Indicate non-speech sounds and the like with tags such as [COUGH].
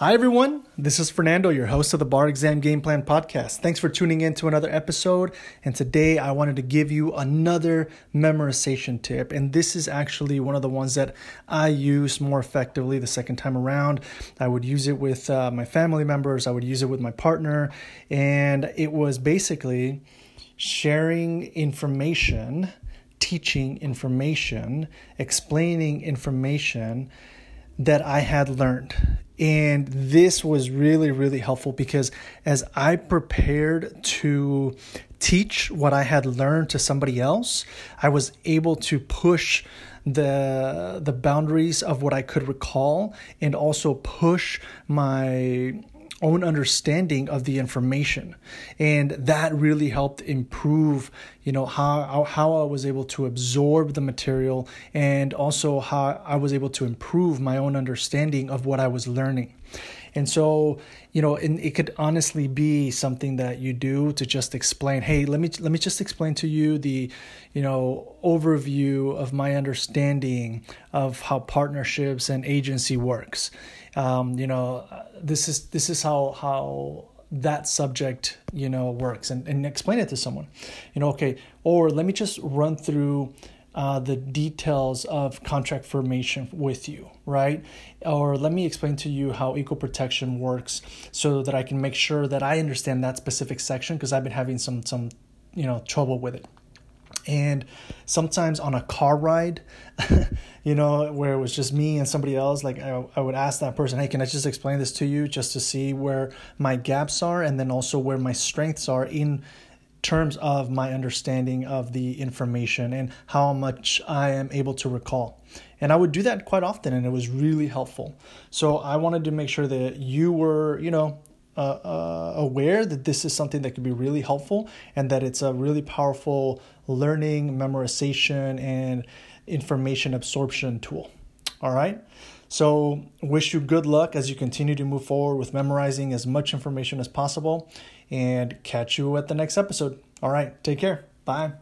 Hi, everyone. This is Fernando, your host of the Bar Exam Game Plan Podcast. Thanks for tuning in to another episode. And today I wanted to give you another memorization tip. And this is actually one of the ones that I use more effectively the second time around. I would use it with uh, my family members, I would use it with my partner. And it was basically sharing information, teaching information, explaining information that I had learned. And this was really, really helpful because as I prepared to teach what I had learned to somebody else, I was able to push the the boundaries of what I could recall and also push my own understanding of the information. And that really helped improve you know how how I was able to absorb the material and also how I was able to improve my own understanding of what I was learning and so you know and it could honestly be something that you do to just explain hey let me let me just explain to you the you know overview of my understanding of how partnerships and agency works. Um, you know this is this is how how that subject you know works and, and explain it to someone. You know okay or let me just run through uh, the details of contract formation with you, right? Or let me explain to you how equal protection works so that I can make sure that I understand that specific section because I've been having some some you know trouble with it and sometimes on a car ride [LAUGHS] you know where it was just me and somebody else like I, I would ask that person hey can i just explain this to you just to see where my gaps are and then also where my strengths are in terms of my understanding of the information and how much i am able to recall and i would do that quite often and it was really helpful so i wanted to make sure that you were you know uh, uh, aware that this is something that could be really helpful and that it's a really powerful learning, memorization, and information absorption tool. All right. So, wish you good luck as you continue to move forward with memorizing as much information as possible and catch you at the next episode. All right. Take care. Bye.